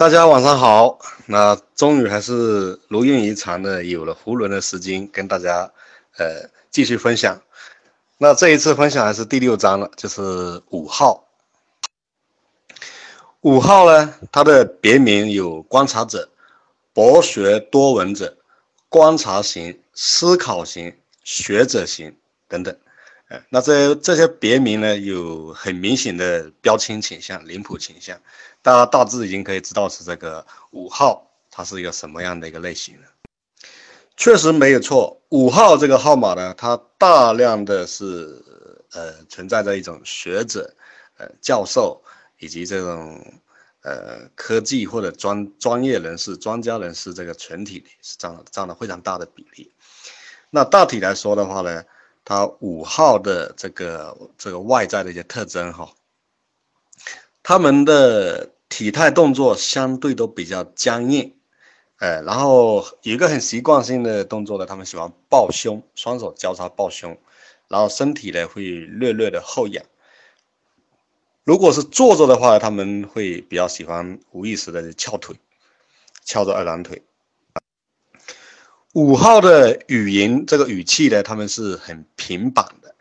大家晚上好，那终于还是如愿以偿的有了囫囵的时间跟大家呃继续分享。那这一次分享还是第六章了，就是五号。五号呢，它的别名有观察者、博学多闻者、观察型、思考型、学者型等等。呃，那这这些别名呢，有很明显的标签倾向、脸谱倾向。大家大致已经可以知道是这个五号，它是一个什么样的一个类型了。确实没有错，五号这个号码呢，它大量的是呃存在着一种学者、呃教授以及这种呃科技或者专专业人士、专家人士这个群体是占了占了非常大的比例。那大体来说的话呢，它五号的这个这个外在的一些特征哈。他们的体态动作相对都比较僵硬，呃，然后有一个很习惯性的动作呢，他们喜欢抱胸，双手交叉抱胸，然后身体呢会略略的后仰。如果是坐着的话，他们会比较喜欢无意识的翘腿，翘着二郎腿。五号的语音这个语气呢，他们是很平板的，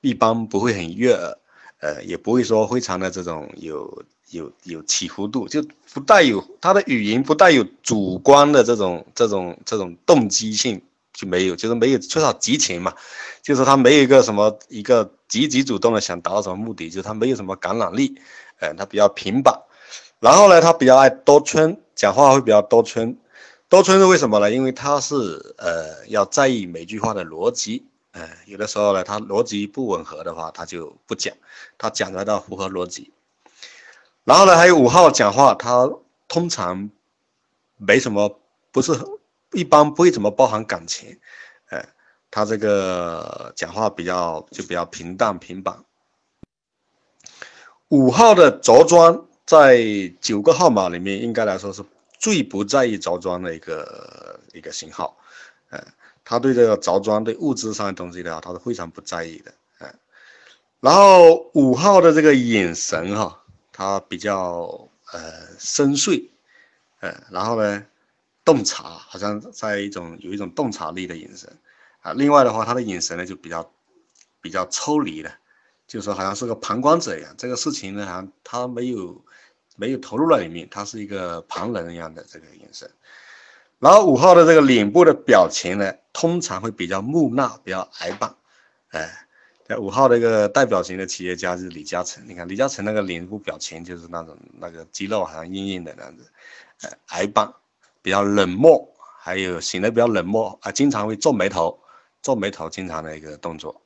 一般不会很悦耳。呃，也不会说非常的这种有有有起伏度，就不带有他的语言不带有主观的这种这种这种动机性就没有，就是没有缺少激情嘛，就是他没有一个什么一个积极主动的想达到什么目的，就是他没有什么感染力，呃，他比较平板，然后呢，他比较爱多圈，讲话会比较多圈，多圈是为什么呢？因为他是呃要在意每句话的逻辑。呃，有的时候呢，他逻辑不吻合的话，他就不讲，他讲的到符合逻辑。然后呢，还有五号讲话，他通常没什么，不是一般不会怎么包含感情，呃，他这个讲话比较就比较平淡平板。五号的着装在九个号码里面，应该来说是最不在意着装的一个一个型号，呃。他对这个着装、对物质上的东西的话，他是非常不在意的，呃。然后五号的这个眼神哈，他比较呃深邃，呃。然后呢，洞察，好像在一种有一种洞察力的眼神，啊。另外的话，他的眼神呢就比较比较抽离的，就是说好像是个旁观者一样，这个事情呢，好像他没有没有投入在里面，他是一个旁人一样的这个眼神。然后五号的这个脸部的表情呢，通常会比较木讷，比较矮板，哎，五号的一个代表型的企业家是李嘉诚。你看李嘉诚那个脸部表情就是那种那个肌肉好像硬硬的那样子，呃，矮板，比较冷漠，还有显得比较冷漠啊，经常会皱眉头，皱眉头经常的一个动作。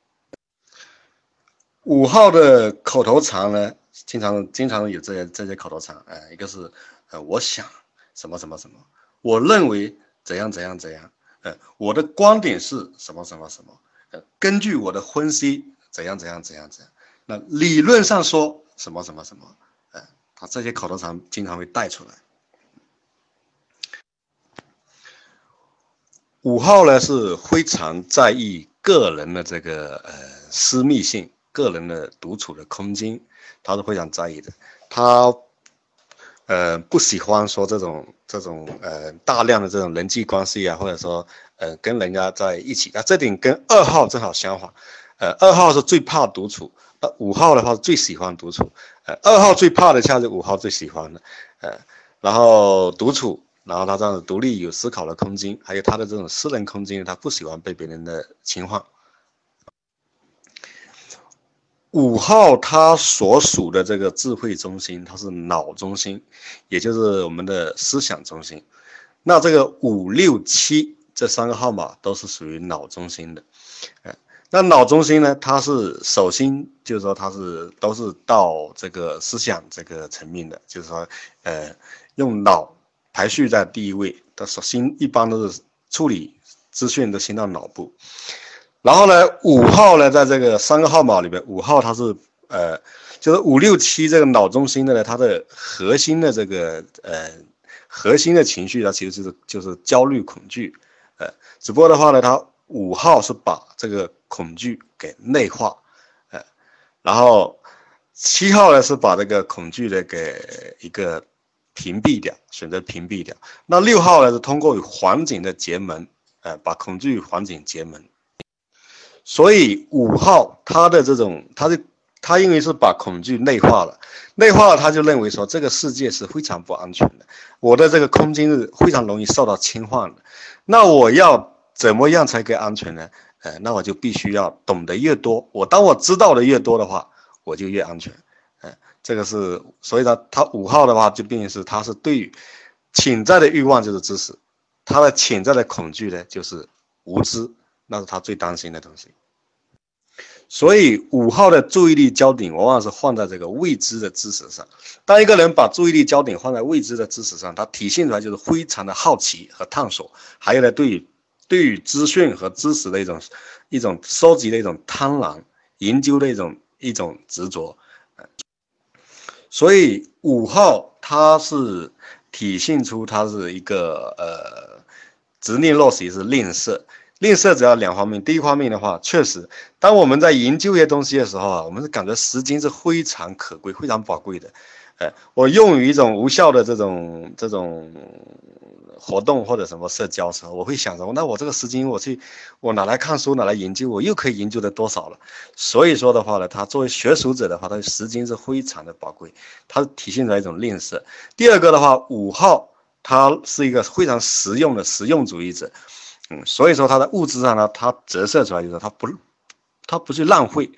五号的口头禅呢，经常经常有这些这些口头禅，哎，一个是呃，我想什么什么什么。我认为怎样怎样怎样，呃，我的观点是什么什么什么，呃，根据我的分析怎样怎样怎样怎样，那理论上说什么什么什么，呃，他这些口头禅经常会带出来。五号呢是非常在意个人的这个呃私密性，个人的独处的空间，他是非常在意的，他。呃，不喜欢说这种这种呃大量的这种人际关系啊，或者说呃跟人家在一起啊，这点跟二号正好相反，呃，二号是最怕独处，呃，五号的话最喜欢独处，呃，二号最怕的恰是五号最喜欢的，呃，然后独处，然后他这样子独立有思考的空间，还有他的这种私人空间，他不喜欢被别人的侵犯。五号他所属的这个智慧中心，它是脑中心，也就是我们的思想中心。那这个五六七这三个号码都是属于脑中心的。呃，那脑中心呢，它是首先就是说它是都是到这个思想这个层面的，就是说，呃，用脑排序在第一位。它首先一般都是处理资讯都先到脑部。然后呢，五号呢，在这个三个号码里边，五号它是呃，就是五六七这个脑中心的呢，它的核心的这个呃核心的情绪，呢其实就是就是焦虑恐惧，呃，只不过的话呢，它五号是把这个恐惧给内化，呃，然后七号呢是把这个恐惧呢给一个屏蔽掉，选择屏蔽掉。那六号呢是通过与环境的结盟，呃，把恐惧与环境结盟。所以五号他的这种，他的他因为是把恐惧内化了，内化了他就认为说这个世界是非常不安全的，我的这个空间是非常容易受到侵犯的。那我要怎么样才可以安全呢？呃，那我就必须要懂得越多，我当我知道的越多的话，我就越安全。这个是，所以呢，他五号的话就变成是，他是对于潜在的欲望就是知识，他的潜在的恐惧呢就是无知，那是他最担心的东西。所以五号的注意力焦点往往是放在这个未知的知识上。当一个人把注意力焦点放在未知的知识上，他体现出来就是非常的好奇和探索，还有呢，对于对于资讯和知识的一种一种收集的一种贪婪，研究的一种一种执着。所以五号它是体现出它是一个呃执念落实是吝啬，吝啬主要两方面。第一方面的话，确实，当我们在研究一些东西的时候啊，我们是感觉时间是非常可贵、非常宝贵的。哎，我用于一种无效的这种这种活动或者什么社交时候，我会想着，那我这个时间我去，我拿来看书，拿来研究，我又可以研究的多少了。所以说的话呢，他作为学术者的话，他的时间是非常的宝贵，他体现出来一种吝啬。第二个的话，五号他是一个非常实用的实用主义者，嗯，所以说他在物质上呢，他折射出来就是他不，他不去浪费。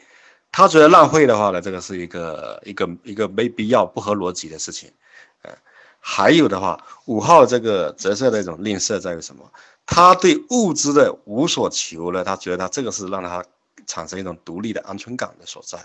他觉得浪费的话呢，这个是一个一个一个没必要、不合逻辑的事情，呃，还有的话，五号这个折射的一种吝啬在于什么？他对物质的无所求呢？他觉得他这个是让他产生一种独立的安全感的所在。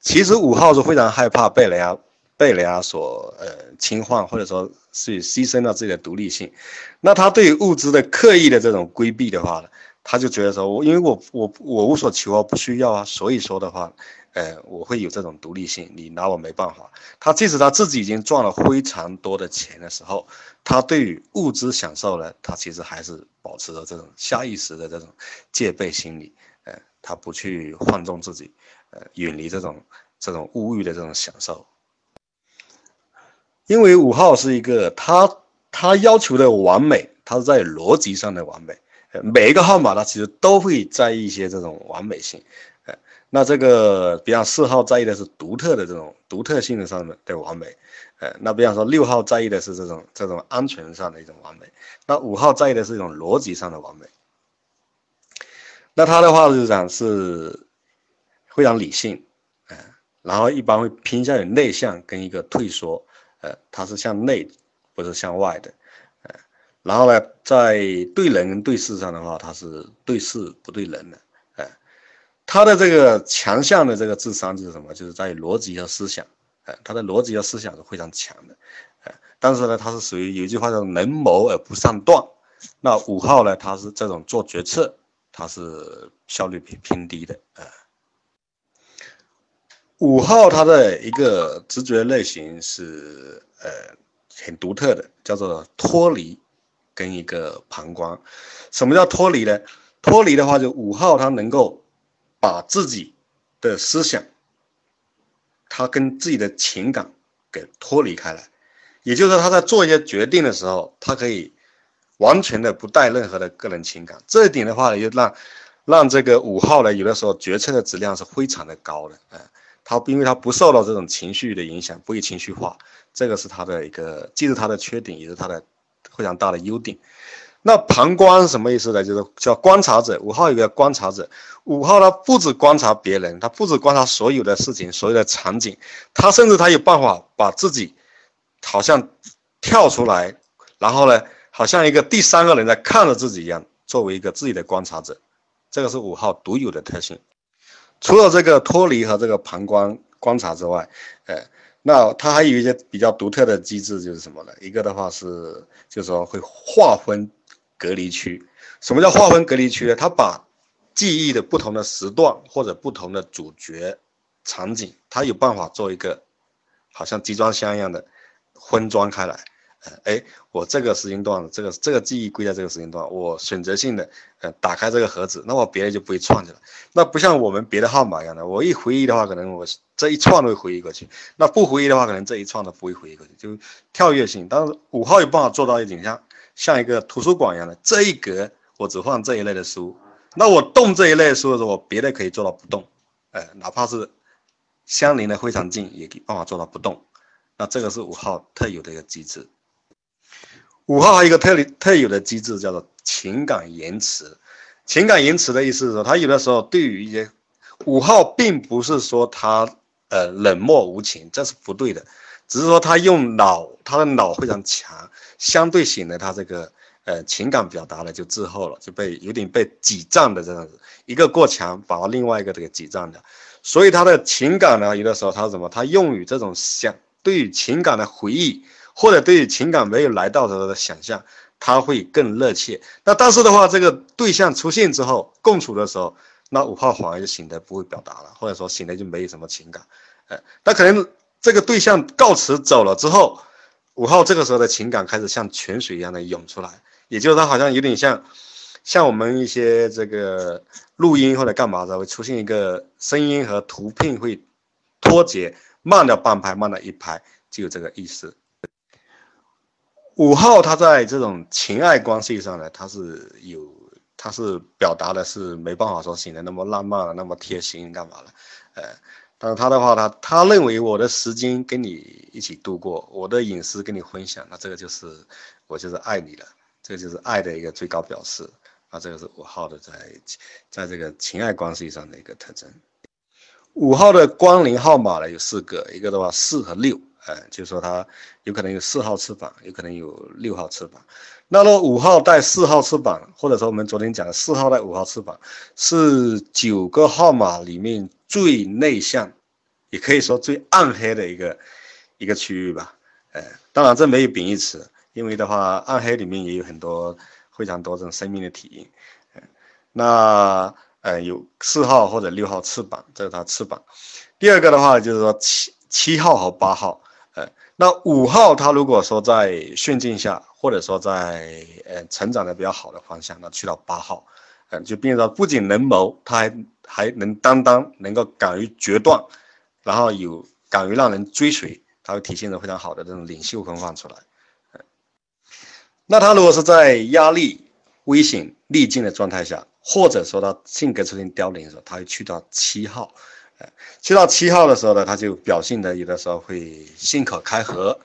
其实五号是非常害怕被人家被人家所呃侵犯，或者说是牺牲了自己的独立性。那他对于物质的刻意的这种规避的话呢？他就觉得说，我因为我我我无所求啊，不需要啊，所以说的话，呃，我会有这种独立性，你拿我没办法。他即使他自己已经赚了非常多的钱的时候，他对于物质享受呢，他其实还是保持着这种下意识的这种戒备心理，呃，他不去放纵自己，呃，远离这种这种物欲的这种享受。因为五号是一个他他要求的完美，他是在逻辑上的完美。每一个号码，它其实都会在意一些这种完美性，呃，那这个比方四号在意的是独特的这种独特性的上面的完美，呃，那比方说六号在意的是这种这种安全上的一种完美，那五号在意的是一种逻辑上的完美。那他的话就是讲是非常理性，呃，然后一般会偏向于内向跟一个退缩，呃，他是向内，不是向外的。然后呢，在对人跟对事上的话，他是对事不对人的，哎，他的这个强项的这个智商就是什么？就是在逻辑和思想，哎，他的逻辑和思想是非常强的，哎，但是呢，他是属于有一句话叫能谋而不善断。那五号呢，他是这种做决策，他是效率偏偏低的，哎，五号他的一个直觉类型是呃很独特的，叫做脱离。跟一个旁观，什么叫脱离呢？脱离的话，就五号他能够把自己的思想，他跟自己的情感给脱离开来，也就是说他在做一些决定的时候，他可以完全的不带任何的个人情感。这一点的话呢，就让让这个五号呢，有的时候决策的质量是非常的高的。嗯，他因为他不受到这种情绪的影响，不会情绪化，这个是他的一个，既是他的缺点，也是他的。非常大的优点，那旁观什么意思呢？就是叫观察者。五号有个观察者，五号他不止观察别人，他不止观察所有的事情、所有的场景，他甚至他有办法把自己好像跳出来，然后呢，好像一个第三个人在看着自己一样，作为一个自己的观察者，这个是五号独有的特性。除了这个脱离和这个旁观观察之外，呃。那它还有一些比较独特的机制，就是什么呢？一个的话是，就是说会划分隔离区。什么叫划分隔离区呢？它把记忆的不同的时段或者不同的主角场景，它有办法做一个好像集装箱一样的分装开来。哎，我这个时间段，这个这个记忆归在这个时间段，我选择性的呃打开这个盒子，那我别的就不会串起来。那不像我们别的号码一样的，我一回忆的话，可能我这一串都会回忆过去；那不回忆的话，可能这一串都不会回忆过去，就跳跃性。但是五号有办法做到一点像像一个图书馆一样的，这一格我只放这一类的书，那我动这一类书的时候，我别的可以做到不动，呃，哪怕是相邻的非常近，也可以办法做到不动。那这个是五号特有的一个机制。五号还有一个特特有的机制叫做情感延迟。情感延迟的意思是说，他有的时候对于一些五号，并不是说他呃冷漠无情，这是不对的，只是说他用脑，他的脑非常强，相对显得他这个呃情感表达的就滞后了，就被有点被挤占的这样子，一个过强，把另外一个这个挤占的，所以他的情感呢，有的时候他什么，他用于这种想对于情感的回忆。或者对情感没有来到的时候的想象，他会更热切。那但是的话，这个对象出现之后，共处的时候，那五号反而就显得不会表达了，或者说显得就没有什么情感。哎，那可能这个对象告辞走了之后，五号这个时候的情感开始像泉水一样的涌出来，也就是他好像有点像，像我们一些这个录音或者干嘛的，会出现一个声音和图片会脱节，慢了半拍，慢了一拍，就有这个意思。五号他在这种情爱关系上呢，他是有，他是表达的是没办法说显得那么浪漫了，那么贴心干嘛了，呃，但是他的话，他他认为我的时间跟你一起度过，我的隐私跟你分享，那这个就是我就是爱你了，这个就是爱的一个最高表示，啊，这个是五号的在在这个情爱关系上的一个特征。五号的光临号码呢有四个，一个的话四和六。呃，就是说它有可能有四号翅膀，有可能有六号翅膀。那么五号带四号翅膀，或者说我们昨天讲的四号带五号翅膀，是九个号码里面最内向，也可以说最暗黑的一个一个区域吧。呃，当然这没有贬义词，因为的话暗黑里面也有很多非常多这种生命的体验。那呃有四号或者六号翅膀，这是它翅膀。第二个的话就是说七七号和八号。呃那五号，他如果说在顺境下，或者说在呃成长的比较好的方向，那去到八号，嗯，就变成不仅能谋，他还还能担当，能够敢于决断，然后有敢于让人追随，他会体现的非常好的这种领袖风范出来。嗯，那他如果是在压力、危险、逆境的状态下，或者说他性格出现凋零的时候，他会去到七号。去到七号的时候呢，他就表现的有的时候会信口开河，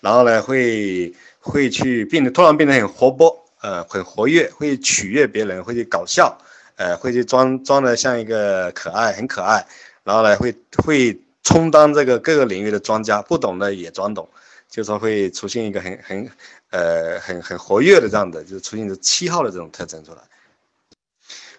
然后呢会会去变得突然变得很活泼，呃，很活跃，会取悦别人，会去搞笑，呃，会去装装的像一个可爱，很可爱，然后呢会会充当这个各个领域的专家，不懂的也装懂，就说会出现一个很很呃很很活跃的这样的，就出现这七号的这种特征出来。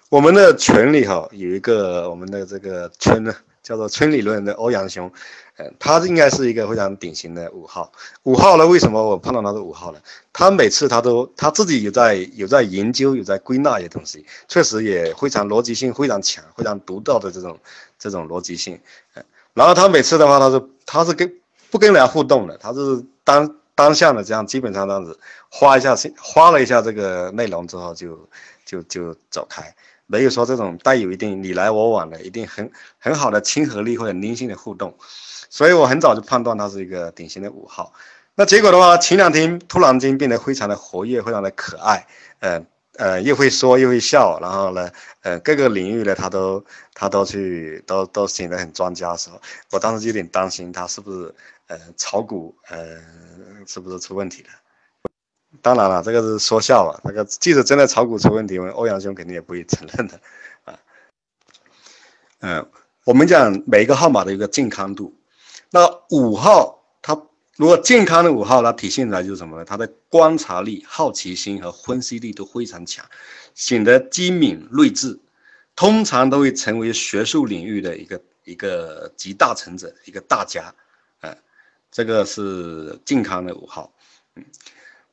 我们的群里哈有一个我们的这个村呢。叫做村理论的欧阳兄，嗯，他应该是一个非常典型的五号。五号呢，为什么我碰到他是五号呢？他每次他都他自己有在有在研究，有在归纳一些东西，确实也非常逻辑性非常强，非常独到的这种这种逻辑性。嗯，然后他每次的话，他是他是跟不跟人家互动的，他是当当下的这样，基本上这样子花一下花了一下这个内容之后就就就走开。没有说这种带有一定你来我往的，一定很很好的亲和力或者灵性的互动，所以我很早就判断他是一个典型的五号。那结果的话，前两天突然间变得非常的活跃，非常的可爱，呃呃，又会说又会笑，然后呢，呃，各个领域呢他都他都去都都显得很专家的时候，我当时就有点担心他是不是呃炒股呃是不是出问题了。当然了，这个是说笑嘛。那个即使真的炒股出问题，欧阳兄肯定也不会承认的，啊，嗯，我们讲每一个号码的一个健康度。那五号，它如果健康的五号，它体现出来就是什么呢？它的观察力、好奇心和分析力都非常强，显得机敏睿智，通常都会成为学术领域的一个一个集大成者，一个大家，啊，这个是健康的五号，嗯。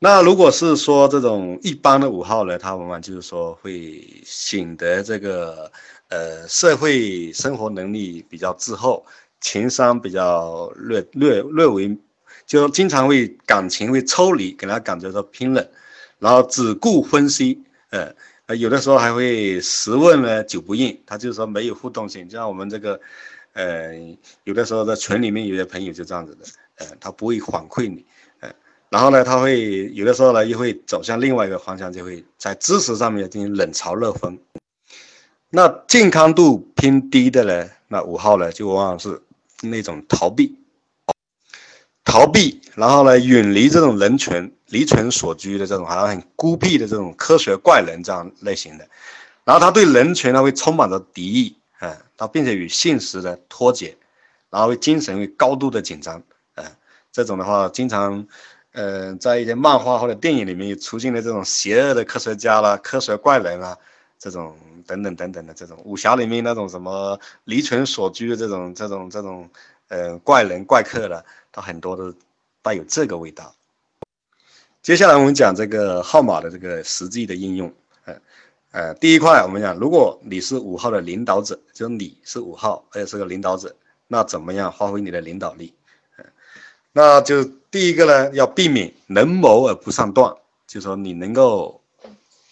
那如果是说这种一般的五号呢，他往往就是说会显得这个呃社会生活能力比较滞后，情商比较略略略为就经常会感情会抽离，给他感觉到 pin 冷，然后只顾分析，呃，有的时候还会十问呢九不应，他就是说没有互动性，就像我们这个，呃，有的时候在群里面有些朋友就这样子的，呃，他不会反馈你，然后呢，他会有的时候呢又会走向另外一个方向，就会在知识上面进行冷嘲热讽。那健康度偏低的呢？那五号呢，就往往是那种逃避，逃避，然后呢，远离这种人群，离群所居的这种，好像很孤僻的这种科学怪人这样类型的。然后他对人群呢会充满着敌意，嗯，他并且与现实的脱节，然后精神会高度的紧张，嗯，这种的话，经常，嗯，在一些漫画或者电影里面也出现了这种邪恶的科学家啦、科学怪人啊。这种等等等等的这种武侠里面那种什么离群所居的这种这种这种呃怪人怪客的，它很多都带有这个味道。接下来我们讲这个号码的这个实际的应用。呃呃，第一块我们讲，如果你是五号的领导者，就你是五号，而且是个领导者，那怎么样发挥你的领导力？那就第一个呢，要避免能谋而不上断，就说你能够。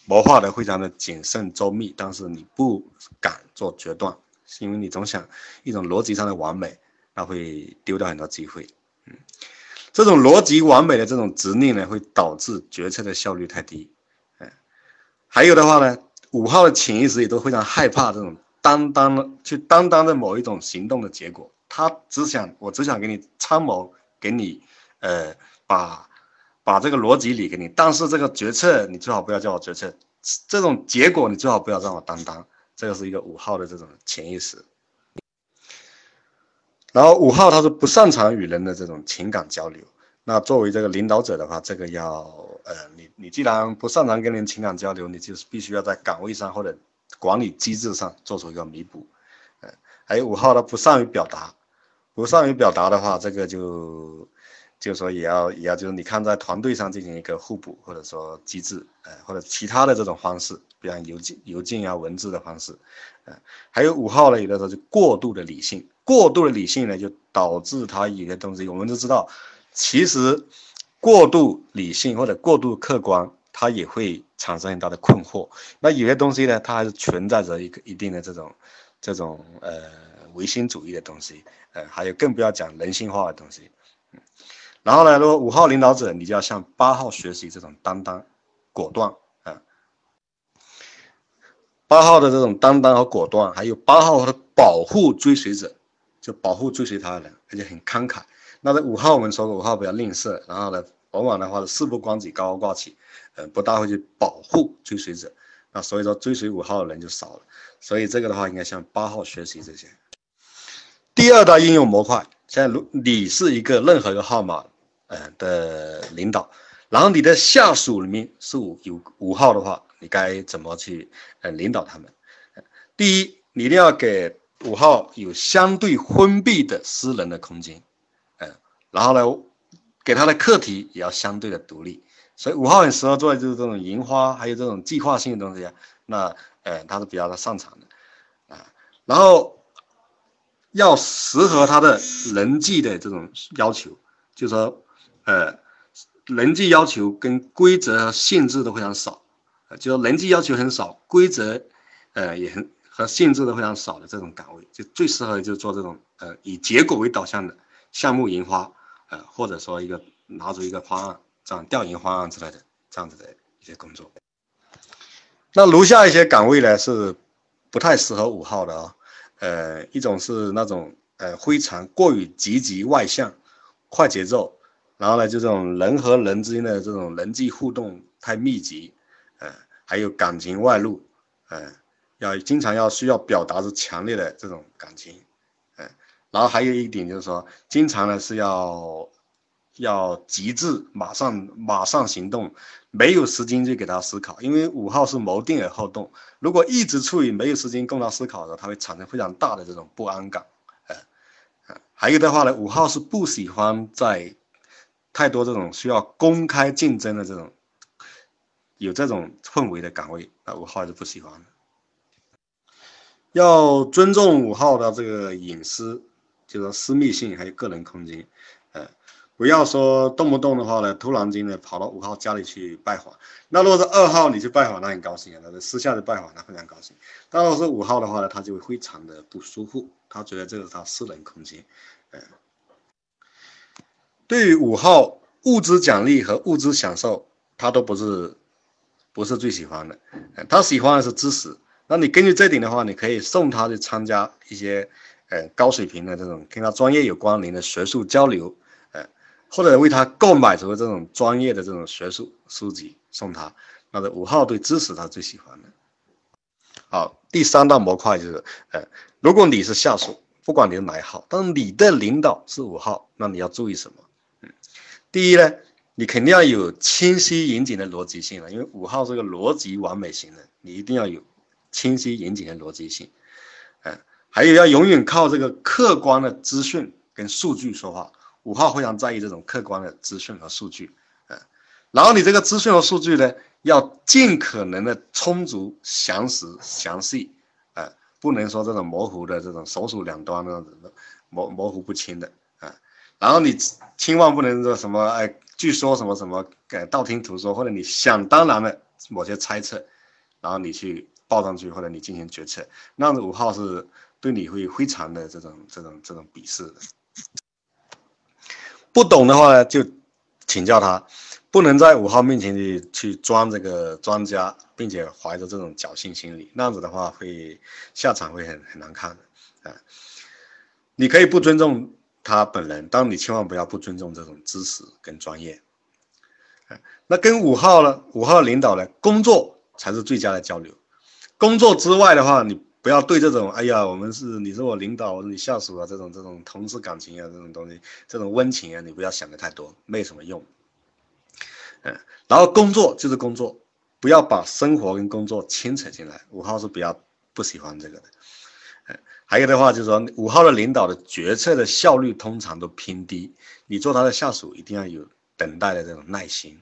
谋划的非常的谨慎周密，但是你不敢做决断，是因为你总想一种逻辑上的完美，那会丢掉很多机会。嗯，这种逻辑完美的这种执念呢，会导致决策的效率太低。嗯，还有的话呢，五号的潜意识也都非常害怕这种单单的去单单的某一种行动的结果，他只想我只想给你参谋，给你呃把。把这个逻辑理给你，但是这个决策你最好不要叫我决策，这种结果你最好不要让我担当，这个是一个五号的这种潜意识。然后五号他是不擅长与人的这种情感交流，那作为这个领导者的话，这个要呃你你既然不擅长跟人情感交流，你就是必须要在岗位上或者管理机制上做出一个弥补。呃，还有五号他不善于表达，不善于表达的话，这个就。就说，也要也要，就是你看在团队上进行一个互补，或者说机制，呃，或者其他的这种方式，比方邮件、邮件啊、文字的方式，呃，还有五号呢，有的时候就过度的理性，过度的理性呢，就导致他有些东西，我们都知道，其实过度理性或者过度客观，它也会产生很大的困惑。那有些东西呢，它还是存在着一个一定的这种这种呃唯心主义的东西，呃，还有更不要讲人性化的东西。然后呢，如果五号领导者，你就要向八号学习这种担当、果断啊。八号的这种担当和果断，还有八号的保护追随者，就保护追随他的人，而且很慷慨。那在五号我们说过，五号比较吝啬，然后呢，往往的话事不关己高高挂起，呃，不大会去保护追随者。那所以说追随五号的人就少了。所以这个的话，应该向八号学习这些。第二大应用模块，现在如你是一个任何一个号码。呃的领导，然后你的下属里面是五有五号的话，你该怎么去呃领导他们？第一，你一定要给五号有相对封闭的私人的空间，嗯，然后呢，给他的课题也要相对的独立。所以五号很适合做的就是这种银花，还有这种计划性的东西啊。那呃，他是比较的擅长的啊。然后要适合他的人际的这种要求，就是说。呃，人际要求跟规则和限制都非常少，呃，就人际要求很少，规则，呃，也很和限制都非常少的这种岗位，就最适合就做这种呃以结果为导向的项目研发，呃，或者说一个拿出一个方案，这样调研方案之类的这样子的一些工作。那如下一些岗位呢是不太适合五号的啊，呃，一种是那种呃非常过于积极外向，快节奏。然后呢，就这种人和人之间的这种人际互动太密集，呃，还有感情外露，呃，要经常要需要表达出强烈的这种感情，呃，然后还有一点就是说，经常呢是要要极致，马上马上行动，没有时间去给他思考，因为五号是谋定而后动，如果一直处于没有时间供他思考的，他会产生非常大的这种不安感，呃，还有的话呢，五号是不喜欢在太多这种需要公开竞争的这种，有这种氛围的岗位，那五号是不喜欢的。要尊重五号的这个隐私，就是私密性还有个人空间，不要说动不动的话呢，突然间呢跑到五号家里去拜访。那如果是二号你去拜访，那很高兴啊，他私下的拜访，他非常高兴。但如果是五号的话呢，他就会非常的不舒服，他觉得这是他私人空间。嗯，对于五号物质奖励和物质享受，他都不是不是最喜欢的。他喜欢的是知识。那你根据这点的话，你可以送他去参加一些呃高水平的这种跟他专业有关联的学术交流。或者为他购买什么这种专业的这种学术书籍送他，那个五号对知识他最喜欢的。好，第三大模块就是，呃，如果你是下属，不管你是哪一号，但是你的领导是五号，那你要注意什么？嗯，第一呢，你肯定要有清晰严谨的逻辑性了，因为五号是个逻辑完美型的，你一定要有清晰严谨的逻辑性。嗯，还有要永远靠这个客观的资讯跟数据说话。五号非常在意这种客观的资讯和数据，嗯，然后你这个资讯和数据呢，要尽可能的充足、详实、详细，啊，不能说这种模糊的这种手数两端那样子模模糊不清的，啊，然后你千万不能说什么哎，据说什么什么，呃，道听途说，或者你想当然的某些猜测，然后你去报上去，或者你进行决策，那样子五号是对你会非常的这种这种这种鄙视的。不懂的话呢，就请教他，不能在五号面前去去装这个专家，并且怀着这种侥幸心理，那样子的话会下场会很很难看的啊。你可以不尊重他本人，但你千万不要不尊重这种知识跟专业。那跟五号呢，五号领导呢，工作才是最佳的交流，工作之外的话，你。不要对这种，哎呀，我们是你是我领导，我是你下属啊，这种这种同事感情啊，这种东西，这种温情啊，你不要想的太多，没什么用。嗯，然后工作就是工作，不要把生活跟工作牵扯进来。五号是比较不喜欢这个的。嗯，还有的话就是说，五号的领导的决策的效率通常都偏低，你做他的下属一定要有等待的这种耐心。